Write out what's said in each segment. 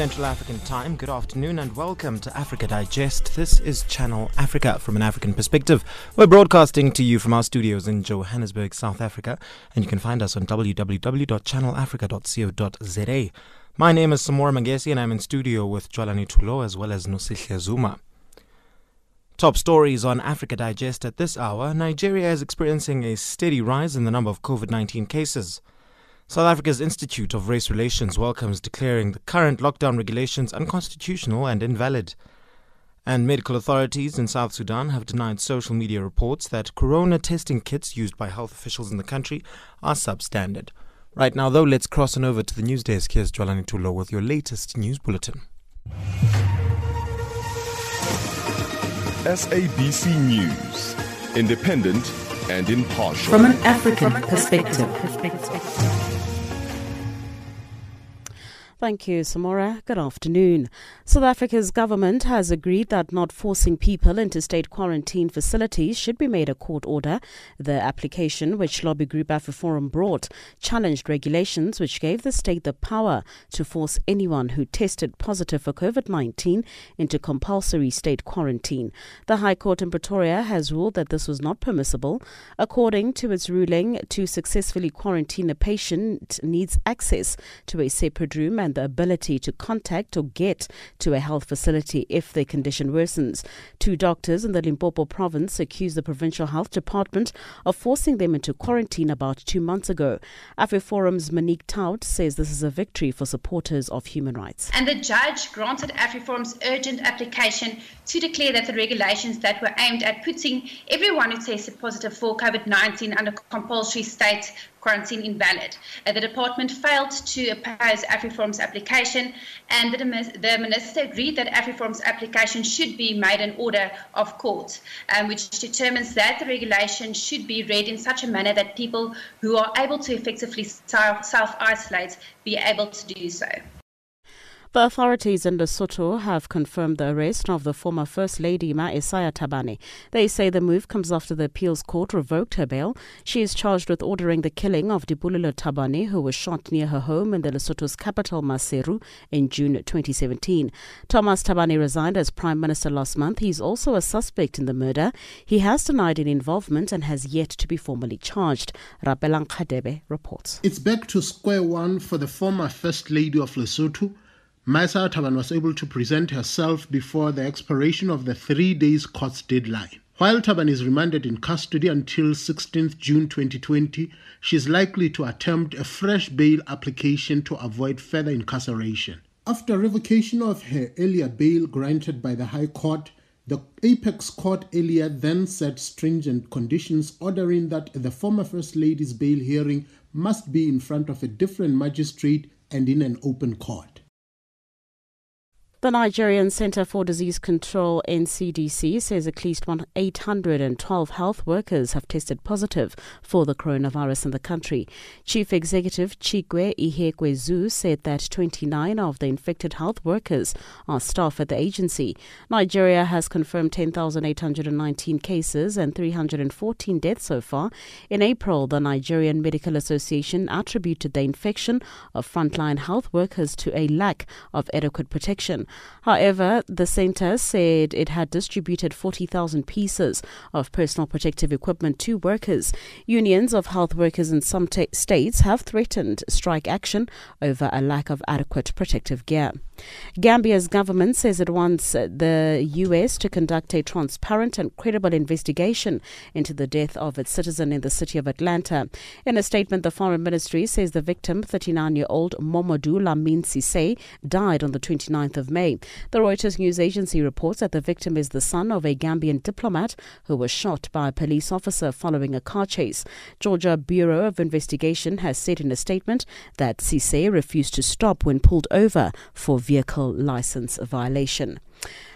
Central African Time. Good afternoon and welcome to Africa Digest. This is Channel Africa from an African perspective. We're broadcasting to you from our studios in Johannesburg, South Africa, and you can find us on www.channelafrica.co.za. My name is Samora Magesi and I'm in studio with Jwalani Tulo as well as Nosihle Zuma. Top stories on Africa Digest at this hour. Nigeria is experiencing a steady rise in the number of COVID 19 cases. South Africa's Institute of Race Relations welcomes declaring the current lockdown regulations unconstitutional and invalid. And medical authorities in South Sudan have denied social media reports that corona testing kits used by health officials in the country are substandard. Right now, though, let's cross on over to the news desk. Here's Jwalani Tulo with your latest news bulletin. SABC News, independent and impartial. From an African perspective. Thank you, Samora. Good afternoon. South Africa's government has agreed that not forcing people into state quarantine facilities should be made a court order. The application, which lobby group AfriForum brought, challenged regulations which gave the state the power to force anyone who tested positive for COVID 19 into compulsory state quarantine. The High Court in Pretoria has ruled that this was not permissible. According to its ruling, to successfully quarantine a patient needs access to a separate room and the ability to contact or get to a health facility if their condition worsens. Two doctors in the Limpopo province accused the provincial health department of forcing them into quarantine about two months ago. AfriForum's Monique Taute says this is a victory for supporters of human rights. And the judge granted AfriForum's urgent application to declare that the regulations that were aimed at putting everyone who tested positive for COVID 19 under compulsory state quarantine invalid. Uh, the department failed to oppose AfriForum's application, and the, the, minister agreed that AfriForum's application should be made an order of court, um, which determines that the regulation should be read in such a manner that people who are able to effectively self isolate be able to do so. The authorities in Lesotho have confirmed the arrest of the former First Lady Maesaiah Thabane. They say the move comes after the appeals court revoked her bail. She is charged with ordering the killing of Lipolelo Thabane, who was shot near her home in the Lesotho's capital, Maseru, in June 2017. Thomas Thabane resigned as Prime Minister last month. He is also a suspect in the murder. He has denied any involvement and has yet to be formally charged. Rapelang Khadebe reports. It's back to square one for the former First Lady of Lesotho. Maesaiah Thabane was able to present herself before the expiration of the three days court's deadline. While Thabane is remanded in custody until 16th June 2020, she is likely to attempt a fresh bail application to avoid further incarceration. After revocation of her earlier bail granted by the High Court, the Apex Court earlier then set stringent conditions ordering that the former First Lady's bail hearing must be in front of a different magistrate and in an open court. The Nigerian Center for Disease Control NCDC says at least 812 health workers have tested positive for the coronavirus in the country. Chief Executive Chikwe Ihekweazu said that 29 of the infected health workers are staff at the agency. Nigeria has confirmed 10,819 cases and 314 deaths so far. In April, the Nigerian Medical Association attributed the infection of frontline health workers to a lack of adequate protection. However, the centre said it had distributed 40,000 pieces of personal protective equipment to workers. Unions of health workers in some t- states have threatened strike action over a lack of adequate protective gear. Gambia's government says it wants the U.S. to conduct a transparent and credible investigation into the death of its citizen in the city of Atlanta. In a statement, the Foreign Ministry says the victim, 39 year old Momodou Lamin Sisay, died on the 29th of May. The Reuters news agency reports that the victim is the son of a Gambian diplomat who was shot by a police officer following a car chase. Georgia Bureau of Investigation has said in a statement that Sisay refused to stop when pulled over for vehicle license violation.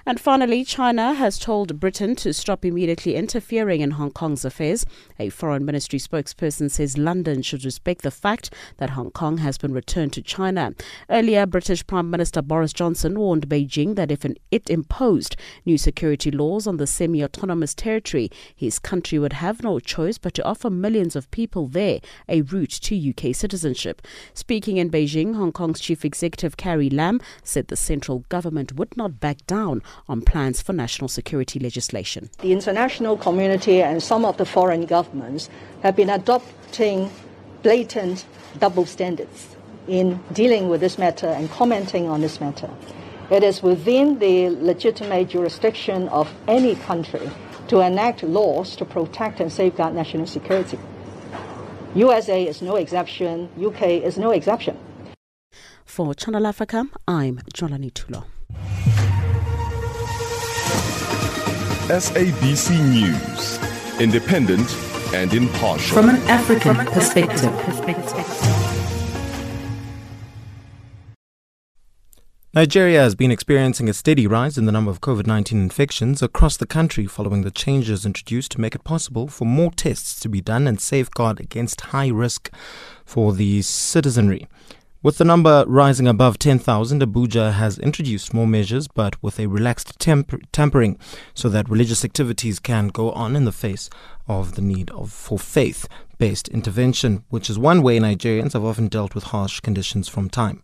And finally, China has told Britain to stop immediately interfering in Hong Kong's affairs. A foreign ministry spokesperson says London should respect the fact that Hong Kong has been returned to China. Earlier, British Prime Minister Boris Johnson warned Beijing that if it imposed new security laws on the semi autonomous territory, his country would have no choice but to offer millions of people there a route to UK citizenship. Speaking in Beijing, Hong Kong's chief executive Carrie Lam said the central government would not back down on plans for national security legislation. The international community and some of the foreign governments have been adopting blatant double standards in dealing with this matter and commenting on this matter. It is within the legitimate jurisdiction of any country to enact laws to protect and safeguard national security. USA is no exception, UK is no exception. For Channel Africa, I'm Jwalani Tulo. SABC News, independent and impartial. From an African perspective. Nigeria has been experiencing a steady rise in the number of COVID 19 infections across the country following the changes introduced to make it possible for more tests to be done and safeguard against high risk for the citizenry. With the number rising above 10,000, Abuja has introduced more measures but with a relaxed temper- tampering so that religious activities can go on in the face of the need of, for faith based intervention, which is one way Nigerians have often dealt with harsh conditions from time.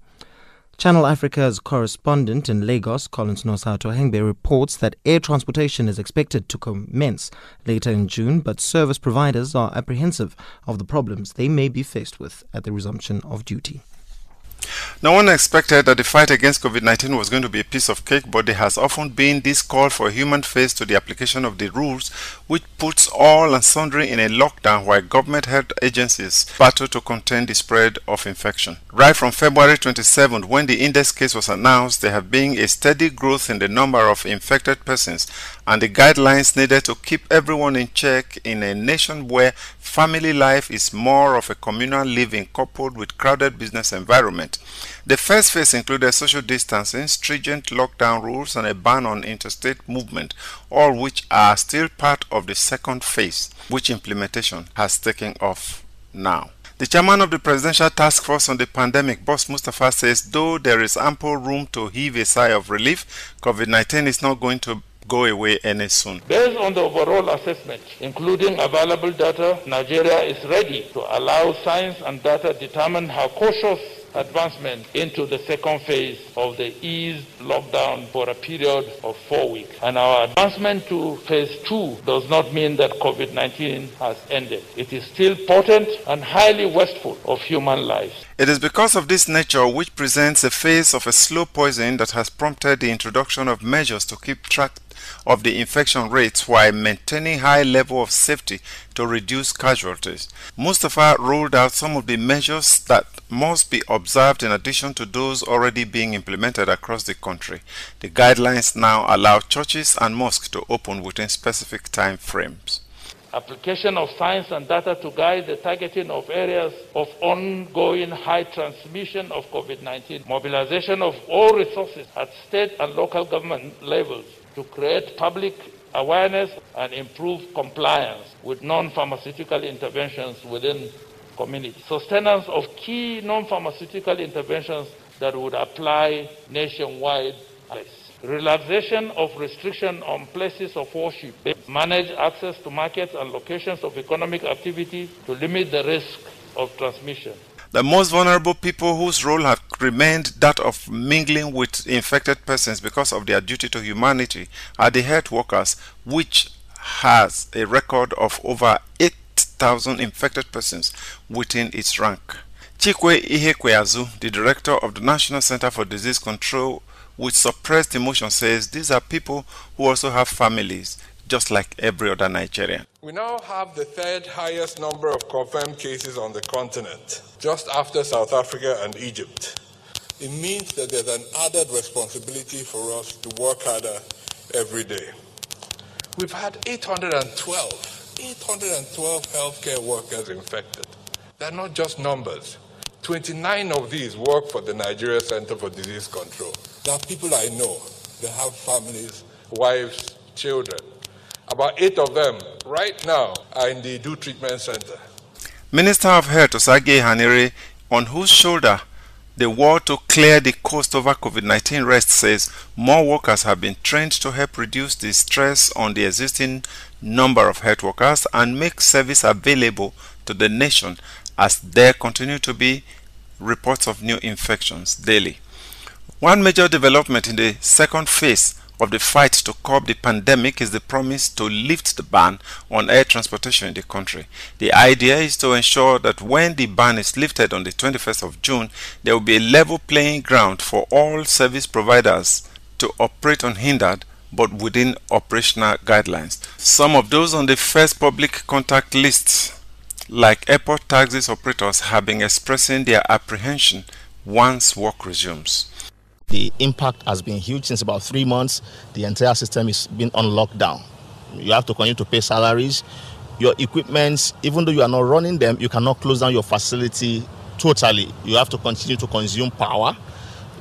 Channel Africa's correspondent in Lagos, Collins Nosato Hengbe, reports that air transportation is expected to commence later in June, but service providers are apprehensive of the problems they may be faced with at the resumption of duty. No one expected that the fight against COVID 19 was going to be a piece of cake, but there has often been this call for a human face to the application of the rules, which puts all and sundry in a lockdown while government health agencies battle to contain the spread of infection. Right from February 27, when the index case was announced, there have been a steady growth in the number of infected persons and the guidelines needed to keep everyone in check in a nation where family life is more of a communal living coupled with crowded business environment. The first phase included social distancing, stringent lockdown rules, and a ban on interstate movement, all which are still part of the second phase, which implementation has taken off now. The chairman of the Presidential Task Force on the Pandemic, Boss Mustapha, says though there is ample room to heave a sigh of relief, COVID 19 is not going to go away any soon. Based on the overall assessment, including available data, Nigeria is ready to allow science and data determine how cautious advancement into the second phase of the eased lockdown for a period of four weeks. And our advancement to phase two does not mean that COVID 19 has ended. It is still potent and highly wasteful of human lives. It is because of this nature which presents a phase of a slow poison that has prompted the introduction of measures to keep track of the infection rates while maintaining high level of safety to reduce casualties. Mustapha ruled out some of the measures that must be observed in addition to those already being implemented across the country. The guidelines now allow churches and mosques to open within specific time frames application of science and data to guide the targeting of areas of ongoing high transmission of COVID 19, mobilization of all resources at state and local government levels to create public awareness and improve compliance with non-pharmaceutical interventions within communities. Sustenance of key non-pharmaceutical interventions that would apply nationwide. Relaxation of restriction on places of worship. Manage access to markets and locations of economic activity to limit the risk of transmission. The most vulnerable people whose role have remained that of mingling with infected persons because of their duty to humanity are the health workers, which has a record of over 8,000 infected persons within its rank. Chikwe Ihekweazu, the director of the National Center for Disease Control, with suppressed emotion says these are people who also have families, just like every other Nigerian. We now have the third highest number of confirmed cases on the continent, just after South Africa and Egypt. It means that there's an added responsibility for us to work harder every day. We've had 812, 812 healthcare workers infected. They're not just numbers. 29 of these work for the Nigeria Center for Disease Control. There are people I know. They have families, wives, children. About eight of them right now are in the Do Treatment Center. Minister of Health Osagie Ehanire, on whose shoulder the war to clear the coast over COVID-19 rests, says more workers have been trained to help reduce the stress on the existing number of health workers and make service available to the nation as there continue to be reports of new infections daily. One major development in the second phase of the fight to curb the pandemic is the promise to lift the ban on air transportation in the country. The idea is to ensure that when the ban is lifted on the 21st of June, there will be a level playing ground for all service providers to operate unhindered but within operational guidelines. Some of those on the first public contact lists like airport taxis operators have been expressing their apprehension once work resumes. The impact has been huge since about three months. The entire system is been on lockdown. You have to continue to pay salaries. Your equipments, even though you are not running them, you cannot close down your facility totally. You have to continue to consume power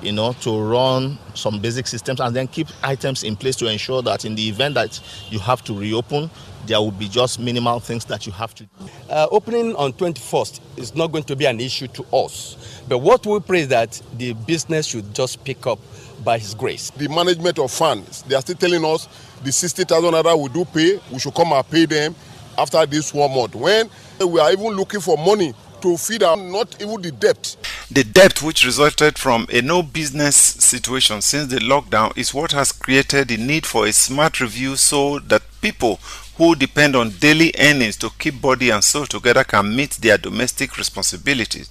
you know, to run some basic systems and then keep items in place to ensure that in the event that you have to reopen, there will be just minimal things that you have to do. Uh, opening on 21st is not going to be an issue to us. But what we pray is that the business should just pick up by His grace. The management of funds, they are still telling us the 60,000 naira we do pay, we should come and pay them after this one month. When we are even looking for money to feed our not even the debt. The debt which resulted from a no business situation since the lockdown is what has created the need for a smart review so that people who depend on daily earnings to keep body and soul together can meet their domestic responsibilities.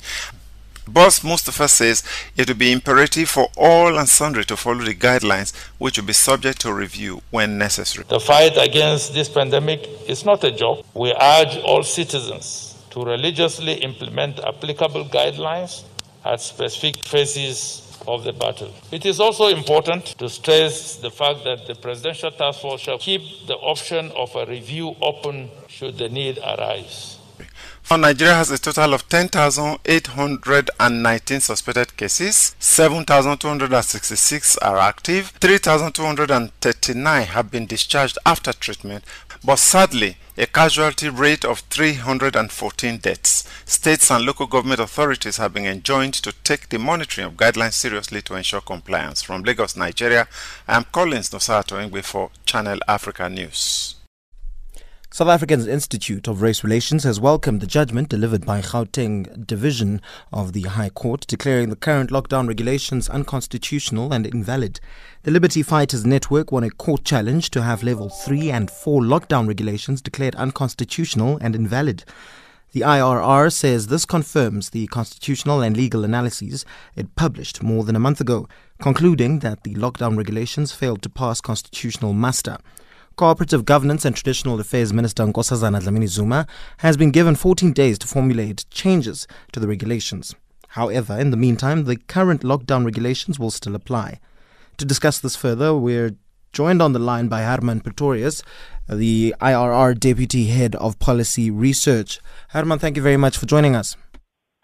Boss Mustapha says it will be imperative for all and sundry to follow the guidelines which will be subject to review when necessary. The fight against this pandemic is not a joke. We urge all citizens to religiously implement applicable guidelines at specific phases of the battle. It is also important to stress the fact that the Presidential Task Force shall keep the option of a review open should the need arise. Nigeria has a total of 10,819 suspected cases, 7,266 are active, 3,239 have been discharged after treatment, but sadly, a casualty rate of 314 deaths. States and local government authorities have been enjoined to take the monitoring of guidelines seriously to ensure compliance. From Lagos, Nigeria, I am Collins Nosato Ingwe for Channel Africa News. South Africa's Institute of Race Relations has welcomed the judgment delivered by Gauteng Division of the High Court declaring the current lockdown regulations unconstitutional and invalid. The Liberty Fighters Network won a court challenge to have level 3 and 4 lockdown regulations declared unconstitutional and invalid. The IRR says this confirms the constitutional and legal analyses it published more than a month ago, concluding that the lockdown regulations failed to pass constitutional muster. Cooperative Governance and Traditional Affairs Minister Nkosazana Dlamini Zuma has been given 14 days to formulate changes to the regulations. However, in the meantime, the current lockdown regulations will still apply. To discuss this further, we're joined on the line by Herman Pretorius, the IRR Deputy Head of Policy Research. Herman, thank you very much for joining us.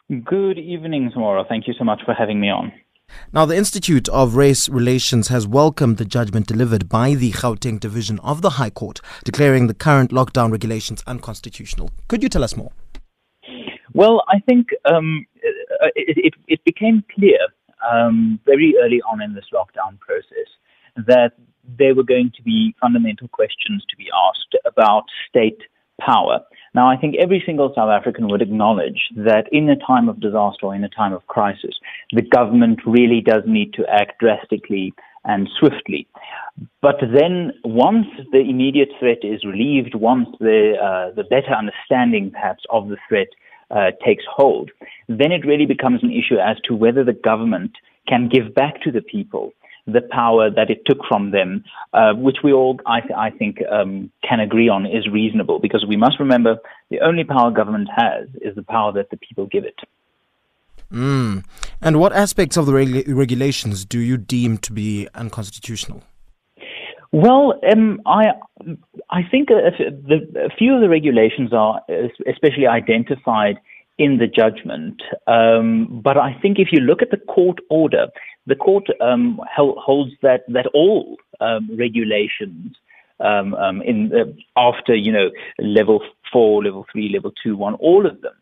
Good evening, Samora. Thank you so much for having me on. Now, the Institute of Race Relations has welcomed the judgment delivered by the Gauteng Division of the High Court, declaring the current lockdown regulations unconstitutional. Could you tell us more? Well, I think um, it, it, it, became clear um, very early on in this lockdown process that there were going to be fundamental questions to be asked about state power. Now, I think every single South African would acknowledge that in a time of disaster or in a time of crisis, the government really does need to act drastically and swiftly. But then, once the immediate threat is relieved, once the uh, the better understanding, perhaps, of the threat uh, takes hold, then it really becomes an issue as to whether the government can give back to the people the power that it took from them, uh, which we all, I, th- I think, um, can agree on is reasonable. Because we must remember the only power government has is the power that the people give it. Mm. And what aspects of the reg- regulations do you deem to be unconstitutional? Well, um, I I think a, the, a few of the regulations are especially identified in the judgment. Um, but I think if you look at the court order, the court um, holds that that all um, regulations um, um, in the, after you know level four, level three, level two, one, all of them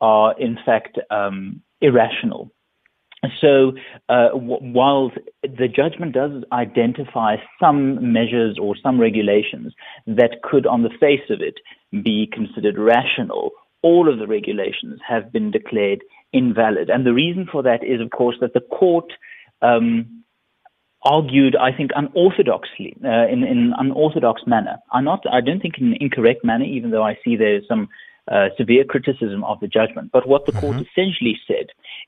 are in fact um, irrational. So, uh, while the judgment does identify some measures or some regulations that could, on the face of it, be considered rational, all of the regulations have been declared invalid. And the reason for that is, of course, that the court um, argued, I think, unorthodoxly, uh, in, in, an unorthodox manner. I'm not, I don't think in an incorrect manner, even though I see there's some uh, severe criticism of the judgment. But what the mm-hmm. court essentially said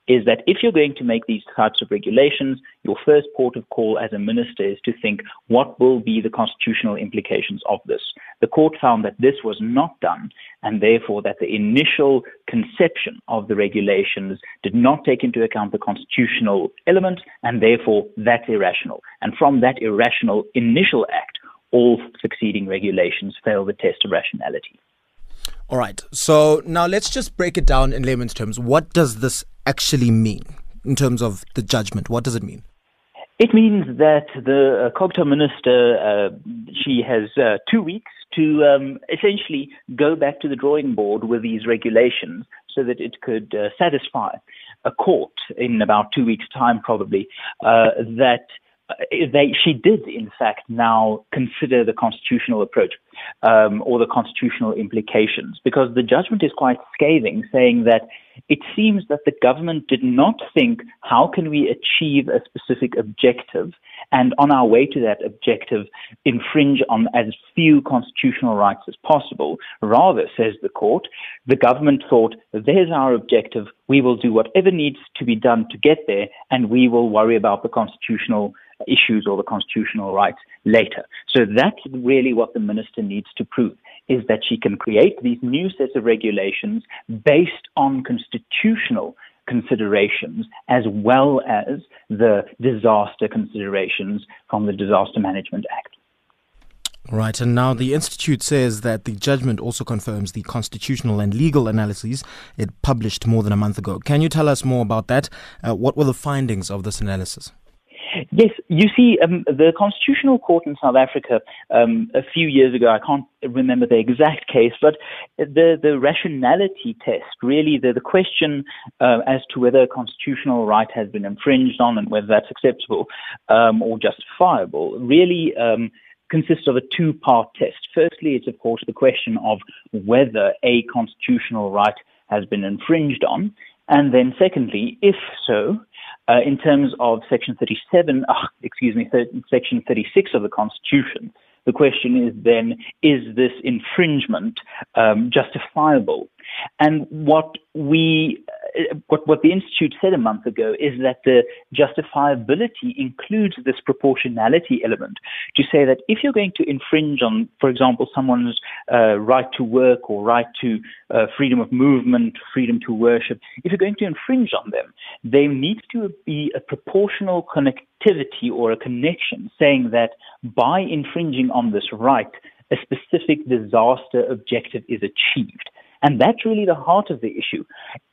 is that if you're going to make these types of regulations, your first port of call as a minister is to think what will be the constitutional implications of this. The court found that this was not done, and therefore that the initial conception of the regulations did not take into account the constitutional element, and therefore that's irrational. And from that irrational initial act, all succeeding regulations fail the test of rationality. All right. So now let's just break it down in layman's terms. What does this actually mean in terms of the judgment? What does it mean? It means that the uh, COGTA minister, uh, she has uh, two weeks to um, essentially go back to the drawing board with these regulations so that it could uh, satisfy a court in about two weeks' time, probably, uh, that uh, they, she did, in fact, now consider the constitutional approach um, or the constitutional implications, because the judgment is quite scathing, saying that it seems that the government did not think how can we achieve a specific objective, and on our way to that objective, infringe on as few constitutional rights as possible. Rather, says the court, the government thought, there's our objective, we will do whatever needs to be done to get there, and we will worry about the constitutional issues or the constitutional rights later. So that's really what the minister needs to prove is that she can create these new sets of regulations based on constitutional considerations as well as the disaster considerations from the Disaster Management Act. Right, and now the Institute says that the judgment also confirms the constitutional and legal analyses it published more than a month ago. Can you tell us more about that? Uh, what were the findings of this analysis? Yes, you see, um, the Constitutional Court in South Africa um, a few years ago, I can't remember the exact case, but the, the rationality test, really the, the question uh, as to whether a constitutional right has been infringed on and whether that's acceptable um, or justifiable, really um, consists of a two part test. Firstly, it's of course the question of whether a constitutional right has been infringed on. And then, secondly, if so, uh, in terms of Section 37, oh, excuse me, Section 36 of the Constitution, the question is then, is this infringement um, justifiable? And what we, what, what the Institute said a month ago is that the justifiability includes this proportionality element to say that if you're going to infringe on, for example, someone's uh, right to work or right to uh, freedom of movement, freedom to worship, if you're going to infringe on them, there needs to be a proportional connectivity or a connection saying that by infringing on this right, a specific disaster objective is achieved. And that's really the heart of the issue.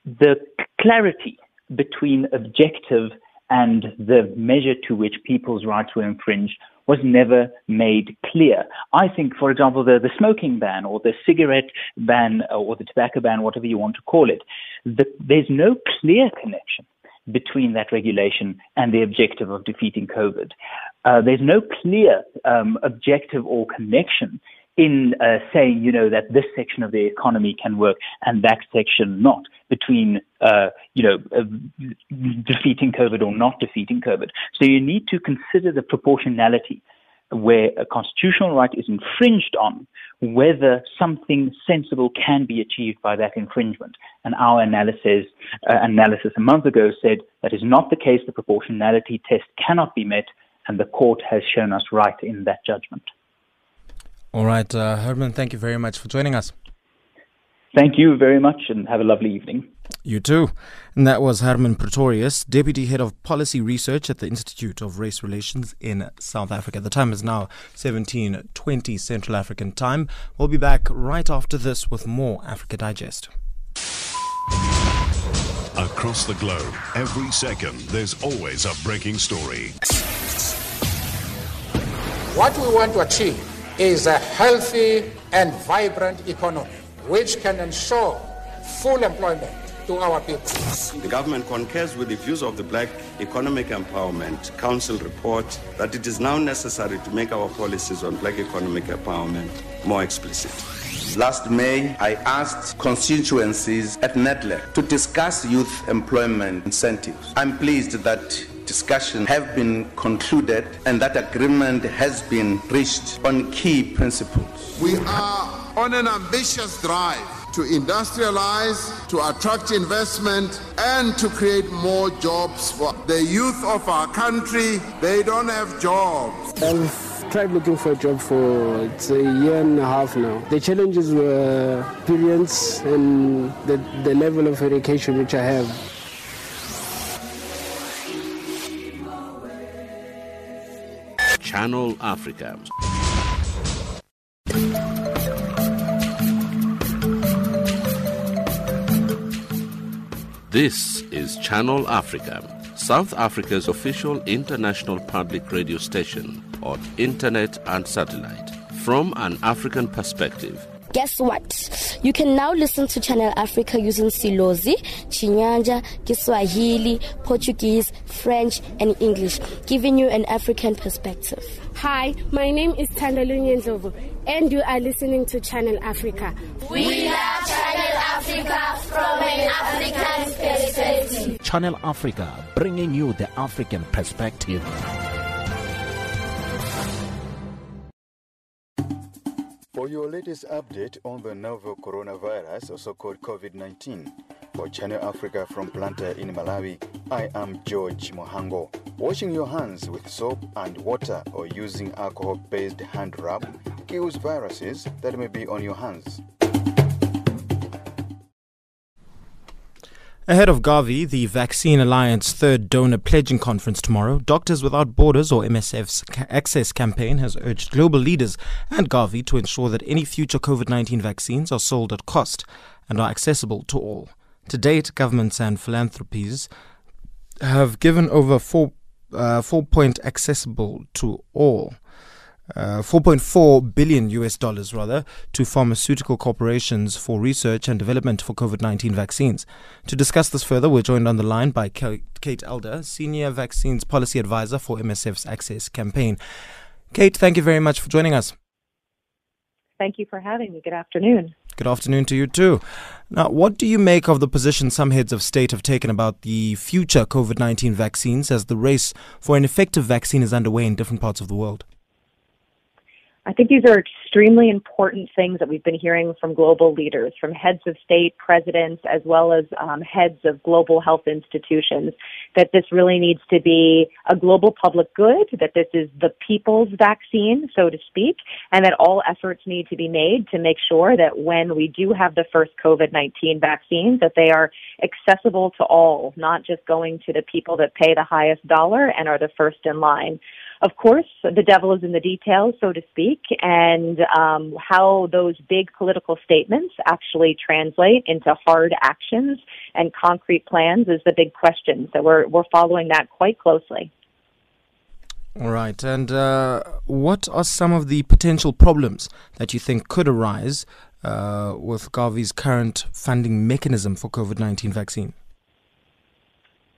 The clarity between objective and the measure to which people's rights were infringed was never made clear. I think, for example, the, the smoking ban or the cigarette ban or the tobacco ban, whatever you want to call it, the, there's no clear connection between that regulation and the objective of defeating COVID. Uh, there's no clear um, objective or connection in uh, saying, you know, that this section of the economy can work and that section not, between, uh, you know, uh, defeating COVID or not defeating COVID. So you need to consider the proportionality where a constitutional right is infringed on, whether something sensible can be achieved by that infringement. And our analysis, uh, analysis a month ago said that is not the case. The proportionality test cannot be met, and the court has shown us right in that judgment. All right, uh, Herman, thank you very much for joining us. Thank you very much and have a lovely evening. You too. And that was Herman Pretorius, Deputy Head of Policy Research at the Institute of Race Relations in South Africa. The time is now 17:20 Central African Time. We'll be back right after this with more Africa Digest. Across the globe, every second, there's always a breaking story. What do we want to achieve is a healthy and vibrant economy which can ensure full employment to our people. The government concurs with the views of the Black Economic Empowerment Council report that it is now necessary to make our policies on black economic empowerment more explicit. Last May, I asked constituencies at NEDLAC to discuss youth employment incentives. I'm pleased that discussions have been concluded and that agreement has been reached on key principles. We are on an ambitious drive to industrialize, to attract investment, and to create more jobs for the youth of our country. They don't have jobs. I've tried looking for a job for it's a year and a half now. The challenges were experience and the, the level of education which I have. Channel Africa. This is Channel Africa, South Africa's official international public radio station on internet and satellite. From an African perspective, guess what? You can now listen to Channel Africa using Silozi, Chinyanja, Kiswahili, Portuguese, French, and English, giving you an African perspective. Hi, my name is Tandalunye Ndlovu, and you are listening to Channel Africa. We love Channel Africa from an African perspective. Channel Africa, bringing you the African perspective. For your latest update on the novel coronavirus, also called COVID 19, for Channel Africa from Blantyre in Malawi, I am George Mohango. Washing your hands with soap and water or using alcohol based hand rub kills viruses that may be on your hands. Ahead of Gavi, the Vaccine Alliance third donor pledging conference tomorrow, Doctors Without Borders or MSF's Access campaign has urged global leaders and Gavi to ensure that any future COVID 19 vaccines are sold at cost and are accessible to all. To date, governments and philanthropies have given over 4, uh, 4 point accessible to all uh, 4.4 billion US dollars rather to pharmaceutical corporations for research and development for COVID-19 vaccines. To discuss this further, we're joined on the line by Kate Elder, Senior Vaccines Policy Advisor for MSF's Access campaign. Kate, thank you very much for joining us. Thank you for having me. Good afternoon. Good afternoon to you too. Now, what do you make of the position some heads of state have taken about the future COVID 19 vaccines as the race for an effective vaccine is underway in different parts of the world? I think these are extremely important things that we've been hearing from global leaders, from heads of state, presidents, as well as um, heads of global health institutions, that this really needs to be a global public good, that this is the people's vaccine, so to speak, and that all efforts need to be made to make sure that when we do have the first COVID-19 vaccines, that they are accessible to all, not just going to the people that pay the highest dollar and are the first in line of course, the devil is in the details, so to speak, and um, how those big political statements actually translate into hard actions and concrete plans is the big question. So we're we're following that quite closely. All right, and uh, what are some of the potential problems that you think could arise uh, with Gavi's current funding mechanism for COVID nineteen vaccine?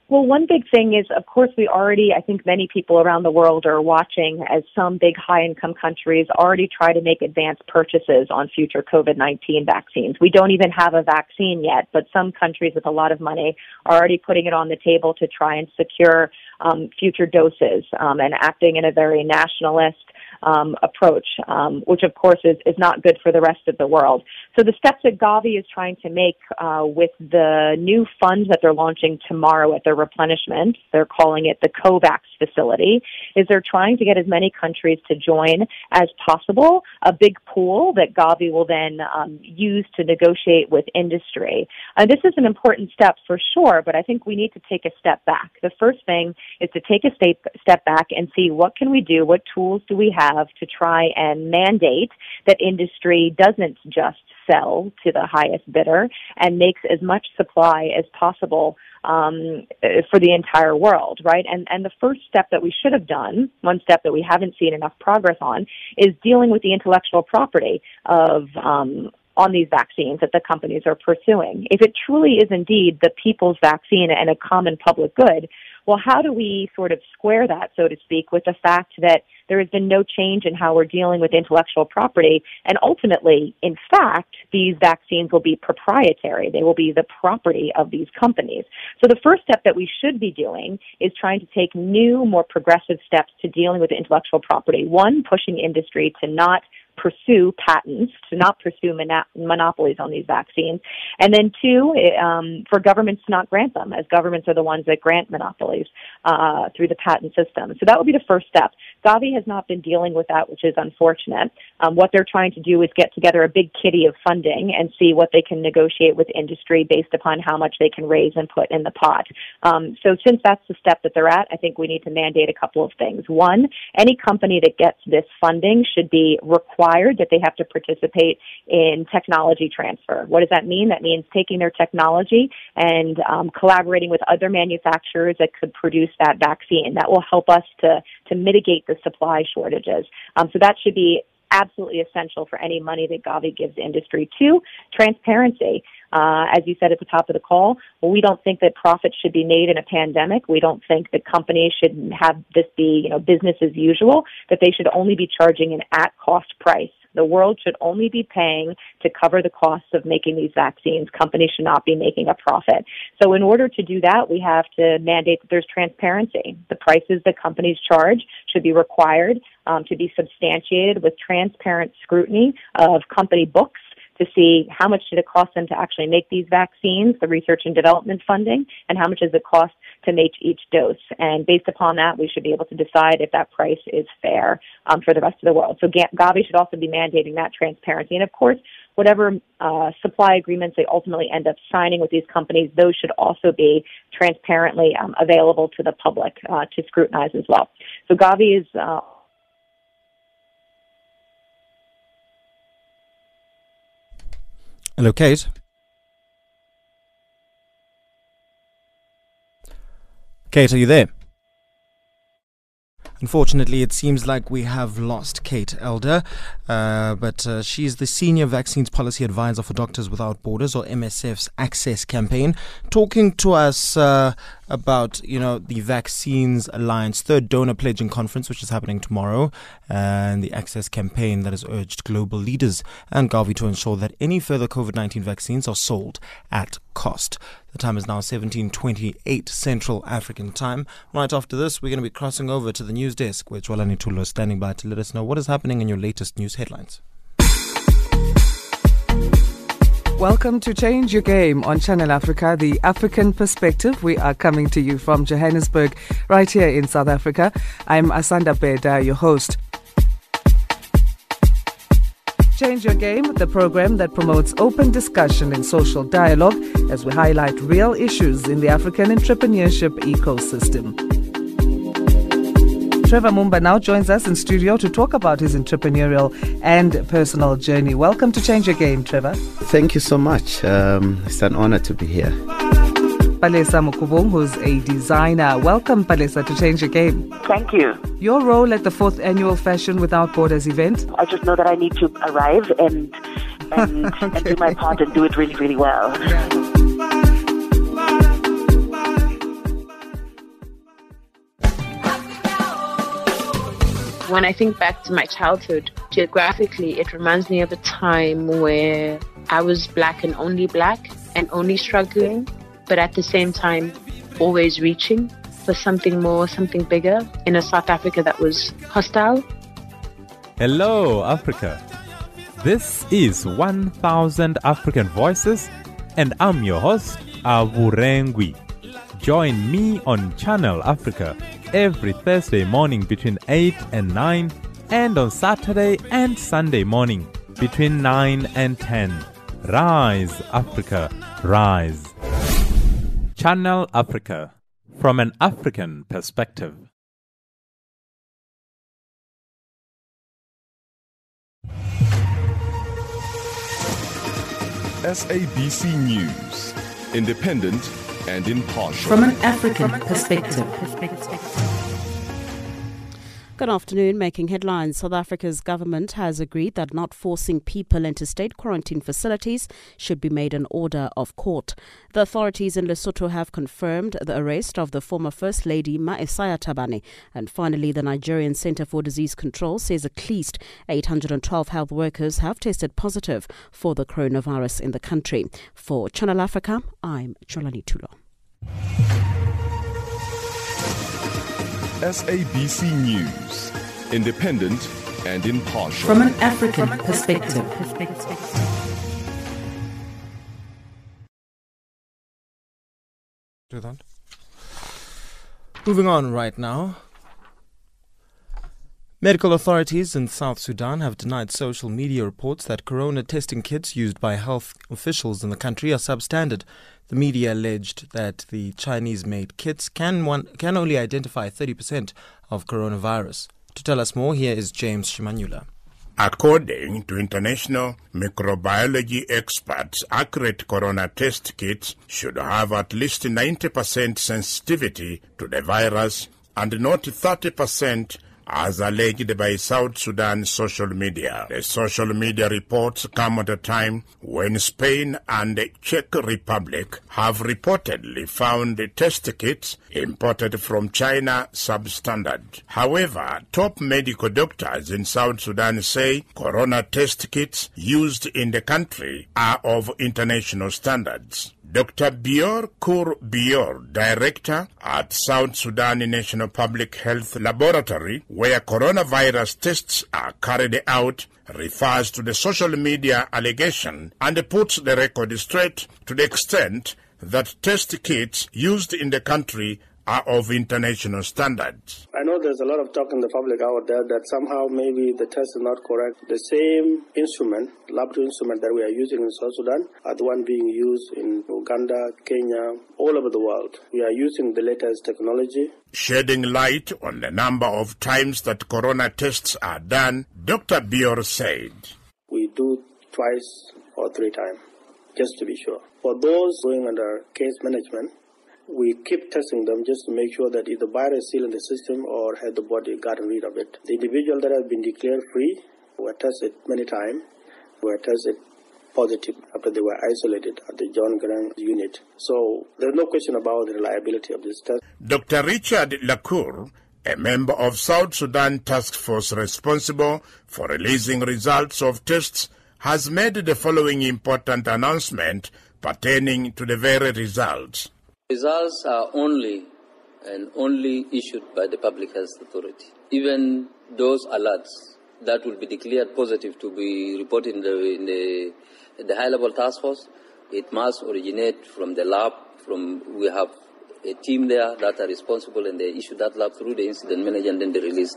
Well, one big thing is, of course, we already, I think many people around the world are watching as some big high income countries already try to make advanced purchases on future COVID-19 vaccines. We don't even have a vaccine yet, but some countries with a lot of money are already putting it on the table to try and secure um, future doses um, and acting in a very nationalist um, approach, um, which of course is, is not good for the rest of the world. So the steps that Gavi is trying to make uh, with the new fund that they're launching tomorrow at their replenishment, they're calling it the COVAX facility, is they're trying to get as many countries to join as possible, a big pool that Gavi will then um, use to negotiate with industry. This is an important step for sure, but I think we need to take a step back. The first thing is to take a step, step back and see what can we do, what tools do we have to try and mandate that industry doesn't just sell to the highest bidder and makes as much supply as possible um, for the entire world, right? And and the first step that we should have done, one step that we haven't seen enough progress on, is dealing with the intellectual property of um, on these vaccines that the companies are pursuing. If it truly is indeed the people's vaccine and a common public good, well, how do we sort of square that, so to speak, with the fact that there has been no change in how we're dealing with intellectual property? And ultimately, in fact, these vaccines will be proprietary. They will be the property of these companies. So the first step that we should be doing is trying to take new, more progressive steps to dealing with intellectual property. One, pushing industry to not pursue patents, to not pursue monopolies on these vaccines. And then two, um, for governments to not grant them, as governments are the ones that grant monopolies uh, through the patent system. So that would be the first step. Gavi has not been dealing with that, which is unfortunate. Um, what they're trying to do is get together a big kitty of funding and see what they can negotiate with industry based upon how much they can raise and put in the pot. Um, so since that's the step that they're at, I think we need to mandate a couple of things. One, any company that gets this funding should be required that they have to participate in technology transfer. What does that mean? That means taking their technology and um, collaborating with other manufacturers that could produce that vaccine. That will help us to to mitigate the supply shortages. Um, so that should be absolutely essential for any money that Gavi gives industry. Two, transparency. Uh, as you said at the top of the call, we don't think that profits should be made in a pandemic. We don't think that companies should have this be, you know, business as usual, that they should only be charging an at cost price. The world should only be paying to cover the costs of making these vaccines. Companies should not be making a profit. So in order to do that, we have to mandate that there's transparency. The prices that companies charge should be required um, to be substantiated with transparent scrutiny of company books to see how much did it cost them to actually make these vaccines, the research and development funding, and how much does it cost to make each dose. And based upon that, we should be able to decide if that price is fair um, for the rest of the world. So Gavi should also be mandating that transparency. And of course, whatever uh, supply agreements they ultimately end up signing with these companies, those should also be transparently um, available to the public uh, to scrutinize as well. So Gavi is uh, Hello, Kate. Kate, are you there? Unfortunately, it seems like we have lost Kate Elder, uh, but uh, she's the Senior Vaccines Policy Advisor for Doctors Without Borders, or MSF's Access campaign, talking to us uh, about you know the Vaccines Alliance third donor pledging conference, which is happening tomorrow, and the Access campaign that has urged global leaders and Gavi to ensure that any further COVID nineteen vaccines are sold at cost. The time is now 17:28 Central African Time. Right after this, we're going to be crossing over to the news desk where Jwalani Tulo is standing by to let us know what is happening in your latest news headlines. Welcome to Change Your Game on Channel Africa, the African perspective. We are coming to you from Johannesburg, right here in South Africa. I'm Asanda Beda, your host. Change Your Game, the program that promotes open discussion and social dialogue as we highlight real issues in the African entrepreneurship ecosystem. Trevor Mumba now joins us in studio to talk about his entrepreneurial and personal journey. Welcome to Change Your Game, Trevor. Thank you so much. Um, it's an honor to be here. Palesa Mukubung, who's a designer. Welcome, Palesa, to Change Your Game. Thank you. Your role at the fourth annual Fashion Without Borders event? I just know that I need to arrive and and, okay. and do my part and do it really, really well. When I think back to my childhood, geographically, it reminds me of a time where I was black and only black and only struggling, but at the same time, always reaching for something more, something bigger in a South Africa that was hostile. Hello, Africa. This is 1000 African Voices, and I'm your host, Avurengwi. Join me on Channel Africa every Thursday morning between 8 and 9, and on Saturday and Sunday morning between 9 and 10. Rise, Africa, rise. Channel Africa from an African perspective. SABC News, independent and impartial. From an African perspective. Good afternoon. Making headlines, South Africa's government has agreed that not forcing people into state quarantine facilities should be made an order of court. The authorities in Lesotho have confirmed the arrest of the former First Lady Maesaiah Thabane. And finally, the Nigerian Center for Disease Control says at least 812 health workers have tested positive for the coronavirus in the country. For Channel Africa, I'm Jwalani Tulo. SABC News, independent and impartial. From an African perspective. Do that. Moving on right now. Medical authorities in South Sudan have denied social media reports that corona testing kits used by health officials in the country are substandard. The media alleged that the Chinese made kits can, one, can only identify 30% of coronavirus. To tell us more, here is James Shimanyula. According to international microbiology experts, accurate corona test kits should have at least 90% sensitivity to the virus and not 30% as alleged by South Sudan social media. The social media reports come at a time when Spain and the Czech Republic have reportedly found test kits imported from China substandard. However, top medical doctors in South Sudan say corona test kits used in the country are of international standards. Dr. Bior Kur Bior, director at South Sudan National Public Health Laboratory, where coronavirus tests are carried out, refers to the social media allegation and puts the record straight to the extent that test kits used in the country are of international standards. I know there's a lot of talk in the public out there that somehow maybe the test is not correct. The same instrument, laboratory instrument that we are using in South Sudan, are the one being used in Uganda, Kenya, all over the world. We are using the latest technology. Shedding light on the number of times that corona tests are done, Dr. Bior said, We do twice or three times, just to be sure. For those going under case management, we keep testing them just to make sure that if the virus is still in the system or had the body gotten rid of it. The individual that have been declared free were tested many times, were tested positive after they were isolated at the John Garang unit. So there's no question about the reliability of this test. Dr. Richard Lacour, a member of South Sudan Task Force responsible for releasing results of tests, has made the following important announcement pertaining to the very results. Results are only and only issued by the Public Health Authority. Even those alerts that will be declared positive to be reported in the, in the, the high-level task force, it must originate from the lab. From we have a team there that are responsible, and they issue that lab through the incident manager, and then they release.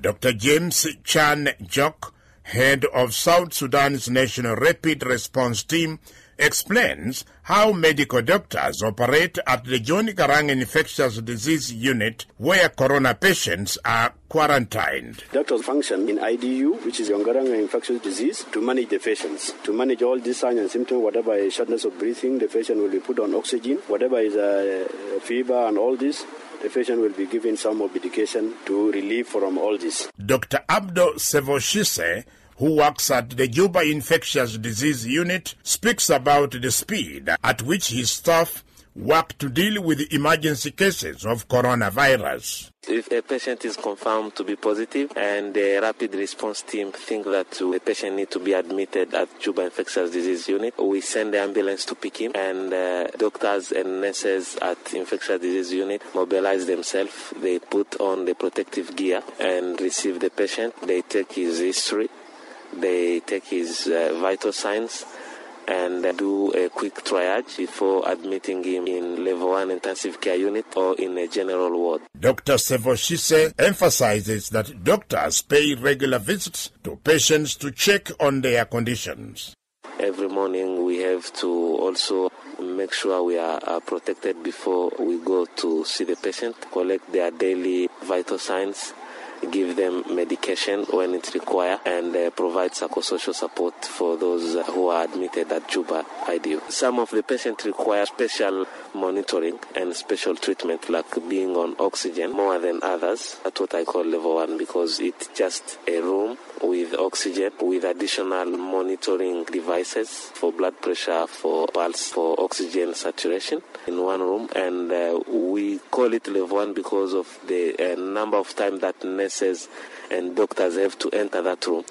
Dr. James Chan Jok, head of South Sudan's National Rapid Response Team, explains how medical doctors operate at the John Garang Infectious Disease Unit where corona patients are quarantined. Doctors function in IDU, which is Yongaranga infectious disease, to manage the patients. To manage all these signs and symptoms, whatever is shortness of breathing, the patient will be put on oxygen. Whatever is a fever and all this, the patient will be given some medication to relieve from all this. Dr. Abdo Sevoshise who works at the Juba Infectious Disease Unit, speaks about the speed at which his staff work to deal with emergency cases of coronavirus. If a patient is confirmed to be positive and the rapid response team think that the patient need to be admitted at Juba Infectious Disease Unit, we send the ambulance to pick him and uh, doctors and nurses at Infectious Disease Unit mobilize themselves. They put on the protective gear and receive the patient. They take his history, they take his uh, vital signs and do a quick triage before admitting him in level 1 intensive care unit or in a general ward. Dr. Sevoshise emphasizes that doctors pay regular visits to patients to check on their conditions. Every morning we have to also make sure we are, are protected before we go to see the patient, collect their daily vital signs, give them medication when it's required, and uh, provide psychosocial support for those who are admitted at Juba IDU. Some of the patients require special monitoring and special treatment, like being on oxygen more than others. That's what I call level one because it's just a room with oxygen, with additional monitoring devices for blood pressure, for pulse, for oxygen saturation in one room. And uh, we call it level one because of the uh, number of times that nurses and doctors have to enter that room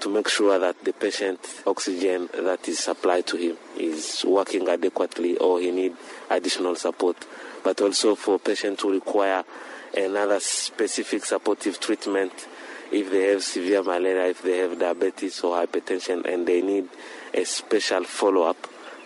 to make sure that the patient oxygen that is supplied to him is working adequately or he need additional support. But also for patients who require another specific supportive treatment if they have severe malaria if they have diabetes or hypertension and they need a special follow-up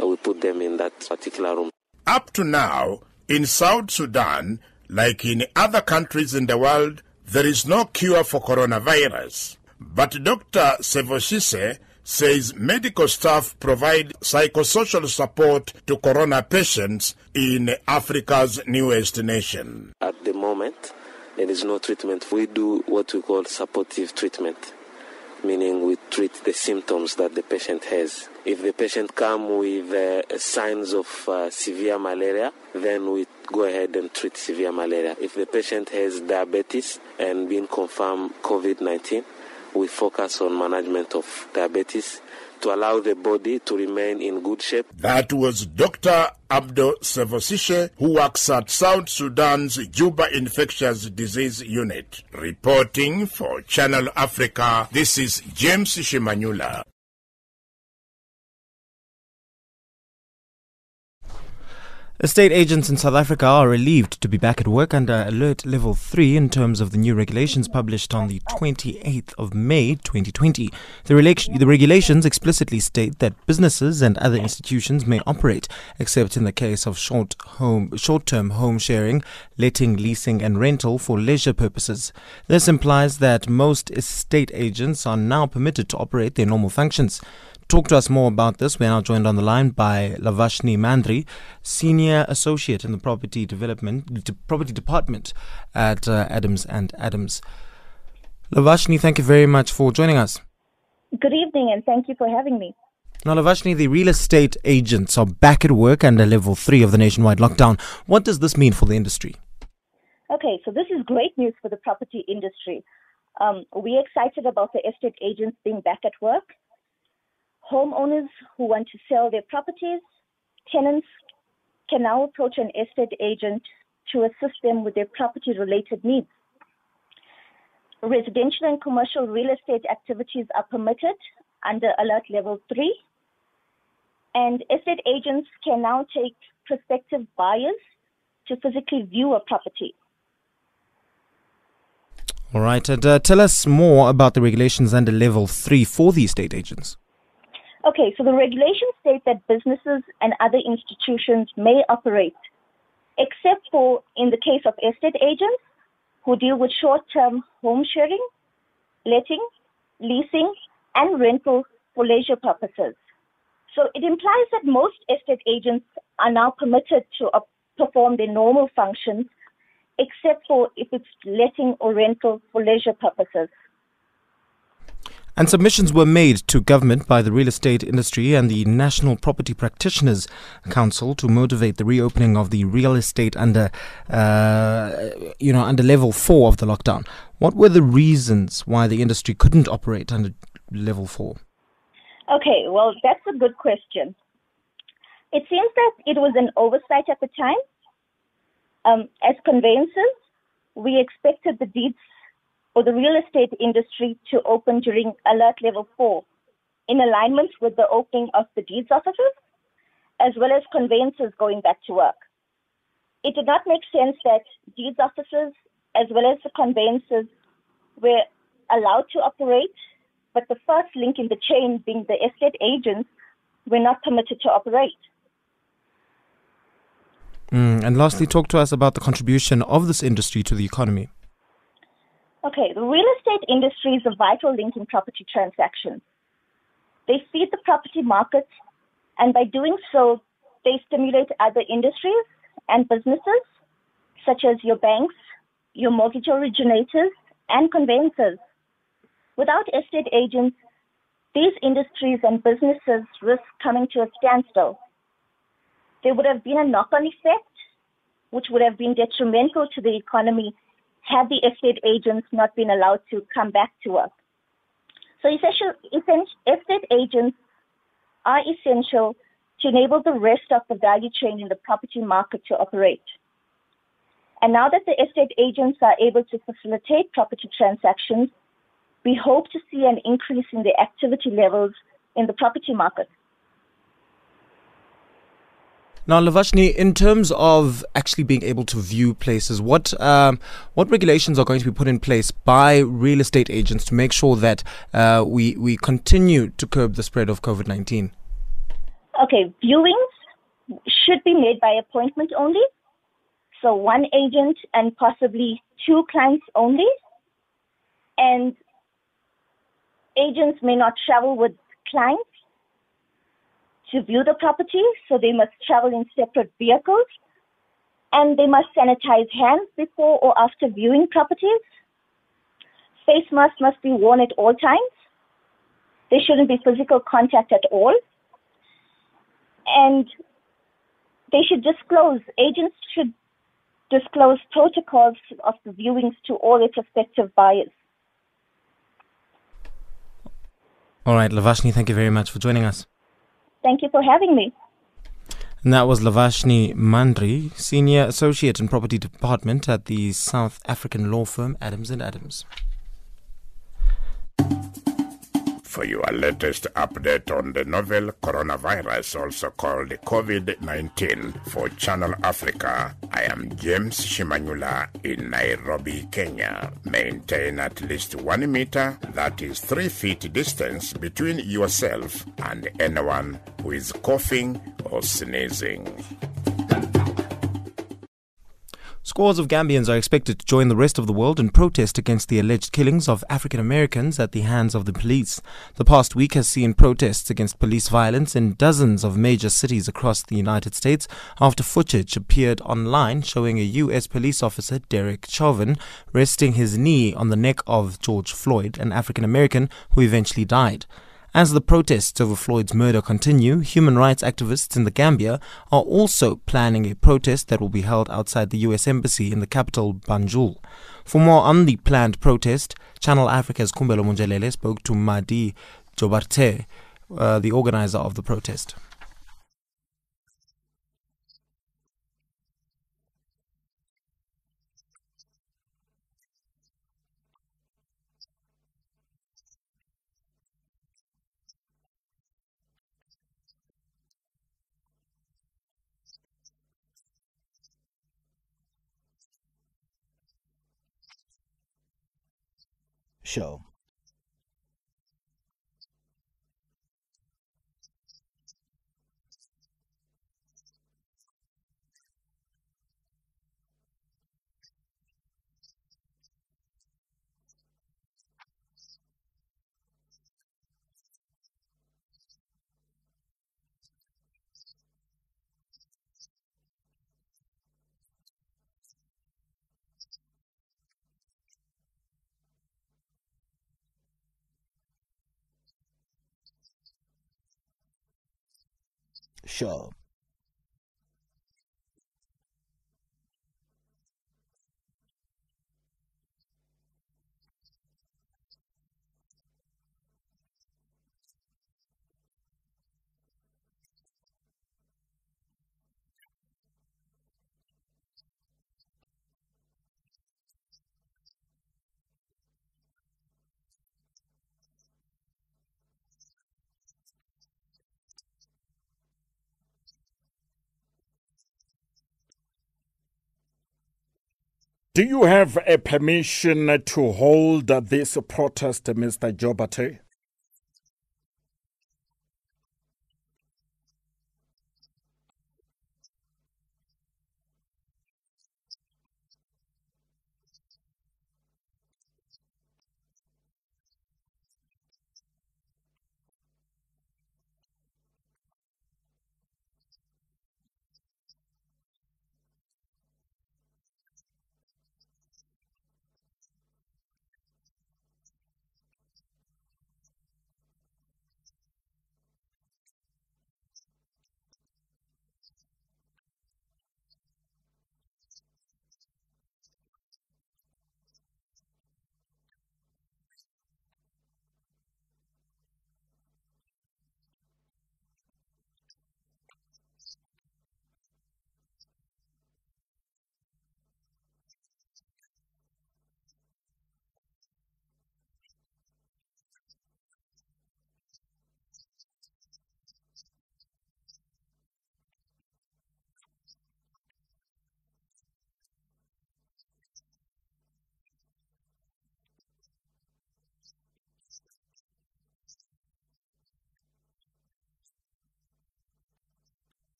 uh, we put them in that particular room. Up to now, in South Sudan, like in other countries in the world, there is no cure for coronavirus. But Dr. Sevoshise says medical staff provide psychosocial support to corona patients in Africa's newest nation. At the moment, there is no treatment. We do what we call supportive treatment, meaning we treat the symptoms that the patient has. If the patient come with uh, signs of uh, severe malaria, then we go ahead and treat severe malaria. If the patient has diabetes and been confirmed COVID-19, we focus on management of diabetes to allow the body to remain in good shape. That was Dr. Abdo Sevosishe, who works at South Sudan's Juba Infectious Disease Unit. Reporting for Channel Africa, this is James Shimanyula. Estate agents in South Africa are relieved to be back at work under Alert Level 3 in terms of the new regulations published on the 28th of May 2020. The, the regulations explicitly state that businesses and other institutions may operate, except in the case of short home, short-term home sharing, letting, leasing, and rental for leisure purposes. This implies that most estate agents are now permitted to operate their normal functions. Talk to us more about this. We're now joined on the line by Lavashni Mandri, Senior Associate in the Property Development De- Property Department at uh, Adams and Adams. Lavashni, thank you very much for joining us. Good evening, and thank you for having me. Now, Lavashni, the real estate agents are back at work under level three of the nationwide lockdown. What does this mean for the industry? Okay, so this is great news for the property industry. Um, we're excited about the estate agents being back at work. Homeowners who want to sell their properties, tenants can now approach an estate agent to assist them with their property related needs. Residential and commercial real estate activities are permitted under Alert Level 3, and estate agents can now take prospective buyers to physically view a property. All right, and uh, tell us more about the regulations under level three for the estate agents. Okay, so the regulations state that businesses and other institutions may operate, except for in the case of estate agents who deal with short term home sharing, letting, leasing, and rental for leisure purposes. So it implies that most estate agents are now permitted to uh, perform their normal functions, except for if it's letting or rental for leisure purposes. And submissions were made to government by the real estate industry and the National Property Practitioners Council to motivate the reopening of the real estate under, uh, you know, under level four of the lockdown. What were the reasons why the industry couldn't operate under level four? Okay, well, that's a good question. It seems that it was an oversight at the time. Um, as conveyancers, we expected the deeds or the real estate industry to open during alert level four in alignment with the opening of the deeds offices as well as conveyancers going back to work. It did not make sense that deeds offices as well as the conveyancers were allowed to operate, but the first link in the chain being the estate agents were not permitted to operate. Mm, and lastly, talk to us about the contribution of this industry to the economy. Okay, the real estate industry is a vital link in property transactions. They feed the property market, and by doing so, they stimulate other industries and businesses, such as your banks, your mortgage originators, and conveyancers. Without estate agents, these industries and businesses risk coming to a standstill. There would have been a knock on effect, which would have been detrimental to the economy had the estate agents not been allowed to come back to work. So, essential, estate agents are essential to enable the rest of the value chain in the property market to operate. And now that the estate agents are able to facilitate property transactions, we hope to see an increase in the activity levels in the property market. Now, Lavashni, in terms of actually being able to view places, what um, what regulations are going to be put in place by real estate agents to make sure that uh, we we continue to curb the spread of COVID nineteen? Okay, viewings should be made by appointment only. So one agent and possibly two clients only. And agents may not travel with clients to view the property, so they must travel in separate vehicles. And they must sanitize hands before or after viewing properties. Face masks must be worn at all times. There shouldn't be physical contact at all. And they should disclose, agents should disclose protocols of the viewings to all their prospective buyers. All right, Lavashni, thank you very much for joining us. Thank you for having me. And that was Lavashni Mandri, Senior Associate in Property Department at the South African law firm Adams and Adams. For your latest update on the novel coronavirus, also called COVID 19, for Channel Africa, I am James Shimanyula in Nairobi, Kenya. Maintain at least one meter, that is three feet distance between yourself and anyone who is coughing or sneezing. Scores of Gambians are expected to join the rest of the world in protest against the alleged killings of African Americans at the hands of the police. The past week has seen protests against police violence in dozens of major cities across the United States after footage appeared online showing a U.S. police officer, Derek Chauvin, resting his knee on the neck of George Floyd, an African American who eventually died. As the protests over Floyd's murder continue, human rights activists in the Gambia are also planning a protest that will be held outside the U.S. Embassy in the capital, Banjul. For more on the planned protest, Channel Africa's Kumbelo Munjalele spoke to Madi Jobarteh, uh, the organizer of the protest. Show. Show. Do you have a permission to hold this protest, Mr. Jobarteh?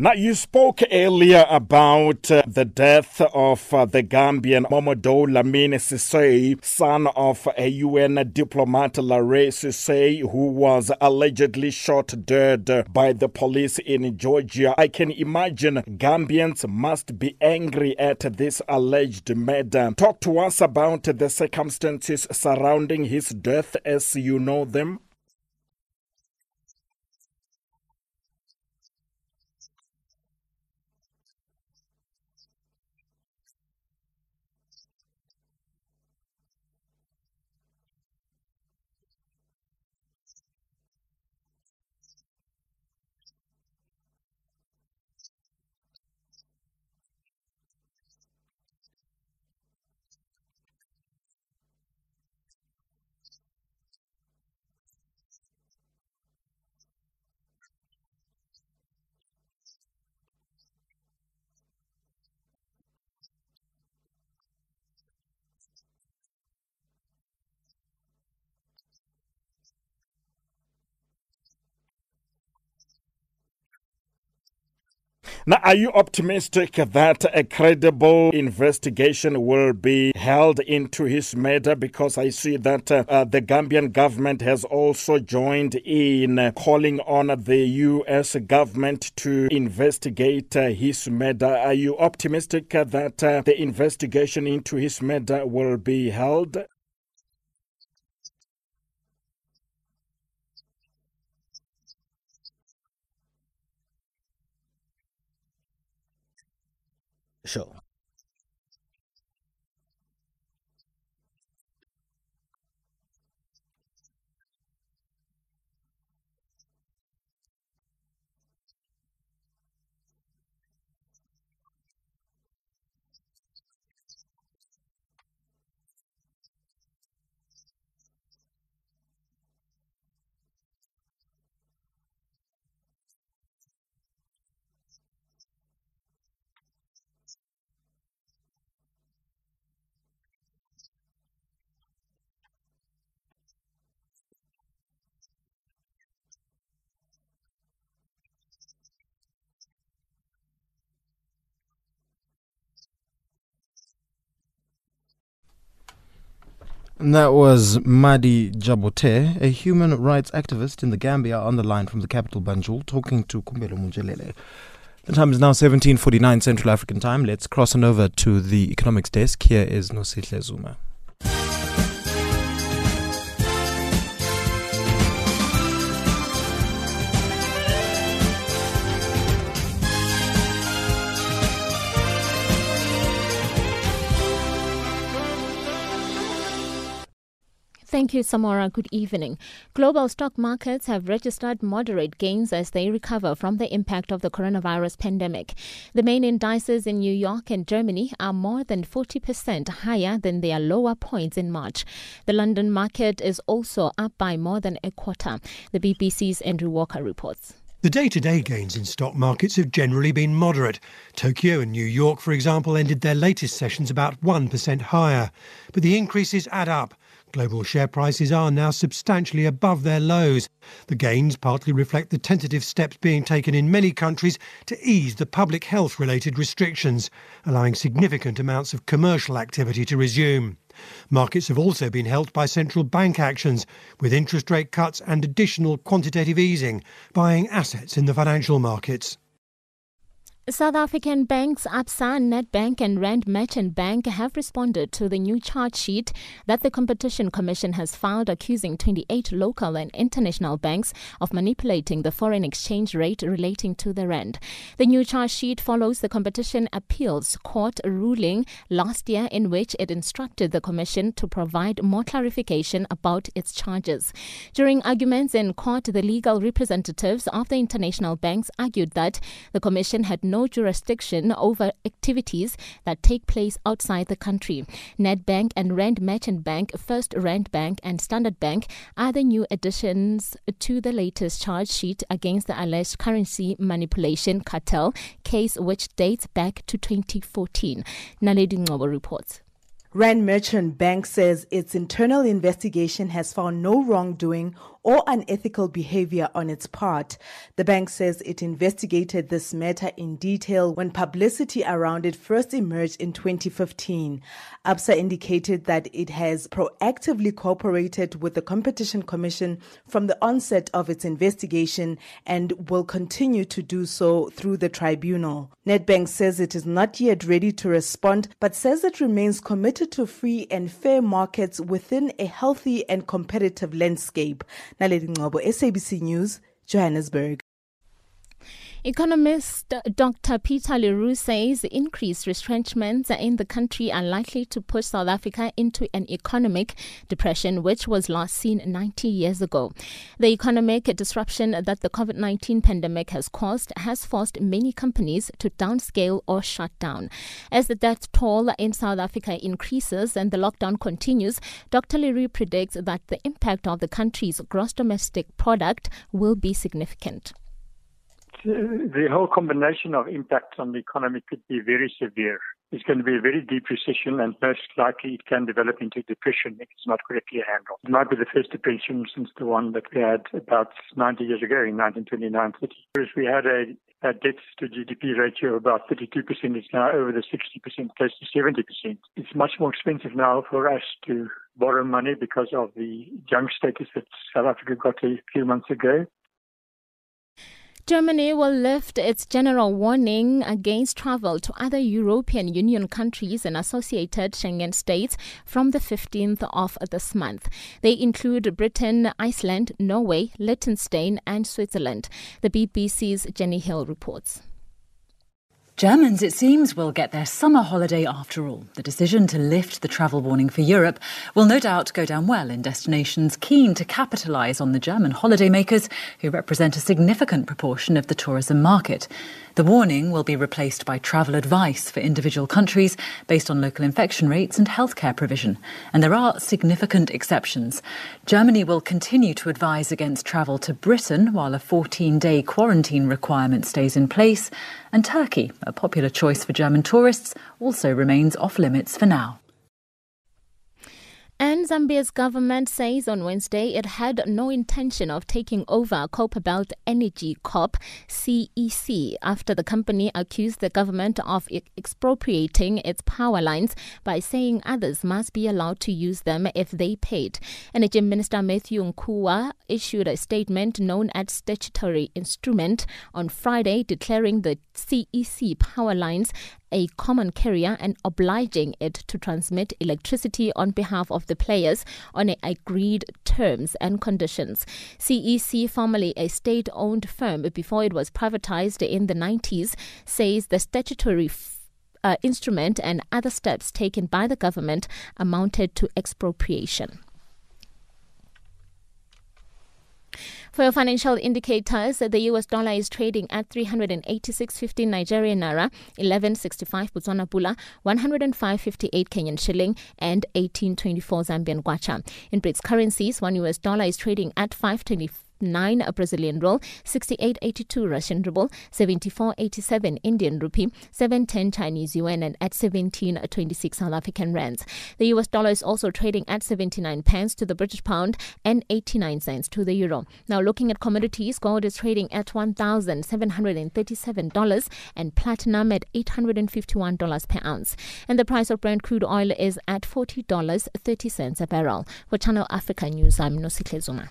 Now, you spoke earlier about uh, the death of uh, the Gambian Momodou Lamin Sisay, son of a UN diplomat Larry Sisay, who was allegedly shot dead by the police in Georgia. I can imagine Gambians must be angry at this alleged murder. Talk to us about the circumstances surrounding his death as you know them. Now, are you optimistic that a credible investigation will be held into his murder? Because I see that uh, uh, the Gambian government has also joined in uh, calling on the U.S. government to investigate uh, his murder. Are you optimistic that uh, the investigation into his murder will be held? Sure. And that was Madi Jobarteh, a human rights activist in the Gambia, on the line from the capital Banjul, talking to Kumbelo Munjelele. The time is now 17:49 Central African Time. Let's cross on over to the economics desk. Here is Nosihle Zuma. Thank you, Samora. Good evening. Global stock markets have registered moderate gains as they recover from the impact of the coronavirus pandemic. The main indices in New York and Germany are more than 40% higher than their lower points in March. The London market is also up by more than a quarter. The BBC's Andrew Walker reports. The day to day gains in stock markets have generally been moderate. Tokyo and New York, for example, ended their latest sessions about 1% higher. But the increases add up. Global share prices are now substantially above their lows. The gains partly reflect the tentative steps being taken in many countries to ease the public health related restrictions, allowing significant amounts of commercial activity to resume. Markets have also been helped by central bank actions, with interest rate cuts and additional quantitative easing, buying assets in the financial markets. South African banks Absa, Nedbank and Rand Merchant Bank have responded to the new charge sheet that the Competition Commission has filed accusing 28 local and international banks of manipulating the foreign exchange rate relating to the rand. The new charge sheet follows the Competition Appeals Court ruling last year in which it instructed the commission to provide more clarification about its charges. During arguments in court, the legal representatives of the international banks argued that the commission had no no jurisdiction over activities that take place outside the country. Nedbank and Rand Merchant Bank, First Rand Bank, and Standard Bank are the new additions to the latest charge sheet against the alleged currency manipulation cartel case, which dates back to 2014. Naledi Ngobo reports. Rand Merchant Bank says its internal investigation has found no wrongdoing or unethical behavior on its part. The bank says it investigated this matter in detail when publicity around it first emerged in 2015. ABSA indicated that it has proactively cooperated with the Competition Commission from the onset of its investigation and will continue to do so through the tribunal. Nedbank says it is not yet ready to respond, but says it remains committed to free and fair markets within a healthy and competitive landscape. Naledi Ngobo, SABC News, Johannesburg. Economist Dr. Peter Leroux says increased retrenchments in the country are likely to push South Africa into an economic depression, which was last seen 90 years ago. The economic disruption that the COVID 19 pandemic has caused has forced many companies to downscale or shut down. As the death toll in South Africa increases and the lockdown continues, Dr. Leroux predicts that the impact of the country's gross domestic product will be significant the whole combination of impacts on the economy could be very severe. It's going to be a very deep recession, and most likely it can develop into depression if it's not correctly handled. It might be the first depression since the one that we had about 90 years ago in 1929 30. Whereas we had a, a debt to GDP ratio of about 32%, it's now over the 60%, close to 70%. It's much more expensive now for us to borrow money because of the junk status that South Africa got a few months ago. Germany will lift its general warning against travel to other European Union countries and associated Schengen states from the 15th of this month. They include Britain, Iceland, Norway, Liechtenstein, and Switzerland. The BBC's Jenny Hill reports. Germans, it seems, will get their summer holiday after all. The decision to lift the travel warning for Europe will no doubt go down well in destinations keen to capitalise on the German holidaymakers who represent a significant proportion of the tourism market. The warning will be replaced by travel advice for individual countries based on local infection rates and healthcare provision. And there are significant exceptions. Germany will continue to advise against travel to Britain while a 14 day quarantine requirement stays in place. And Turkey, a popular choice for German tourists, also remains off limits for now. And Zambia's government says on Wednesday it had no intention of taking over Copperbelt Energy Corp CEC after the company accused the government of expropriating its power lines by saying others must be allowed to use them if they paid. Energy Minister Matthew Nkhuwa issued a statement known as statutory instrument on Friday declaring the CEC power lines a common carrier and obliging it to transmit electricity on behalf of the players on agreed terms and conditions. CEC, formerly a state owned firm before it was privatized in the 90s, says the statutory uh, instrument and other steps taken by the government amounted to expropriation. For your financial indicators, the US dollar is trading at 386.50 Nigerian naira, 11.65 Botswana pula, 105.58 Kenyan shilling, and 18.24 Zambian kwacha. In BRICS currencies, one US dollar is trading at 524 9 Brazilian real, 68.82 Russian ruble, 74.87 Indian rupee, 7.10 Chinese yuan, and at 17.26 South African rands. The US dollar is also trading at 79 pence to the British pound and 89 cents to the euro. Now, looking at commodities, gold is trading at $1,737 and platinum at $851 per ounce. And the price of Brent crude oil is at $40.30 a barrel. For Channel Africa News, I'm Nosihle Zuma.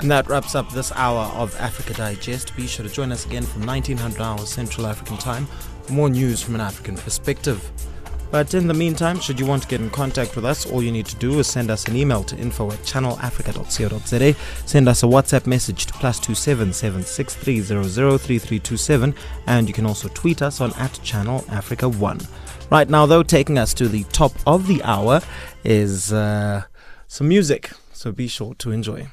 And that wraps up this hour of Africa Digest. Be sure to join us again from 1900 hours Central African Time for more news from an African perspective. But in the meantime, should you want to get in contact with us, all you need to do is send us an email to info at channelafrica.co.za. Send us a WhatsApp message to plus two seven seven six three zero zero three three two seven, and you can also tweet us on at Channel Africa One. Right now, though, taking us to the top of the hour is uh, some music, so be sure to enjoy.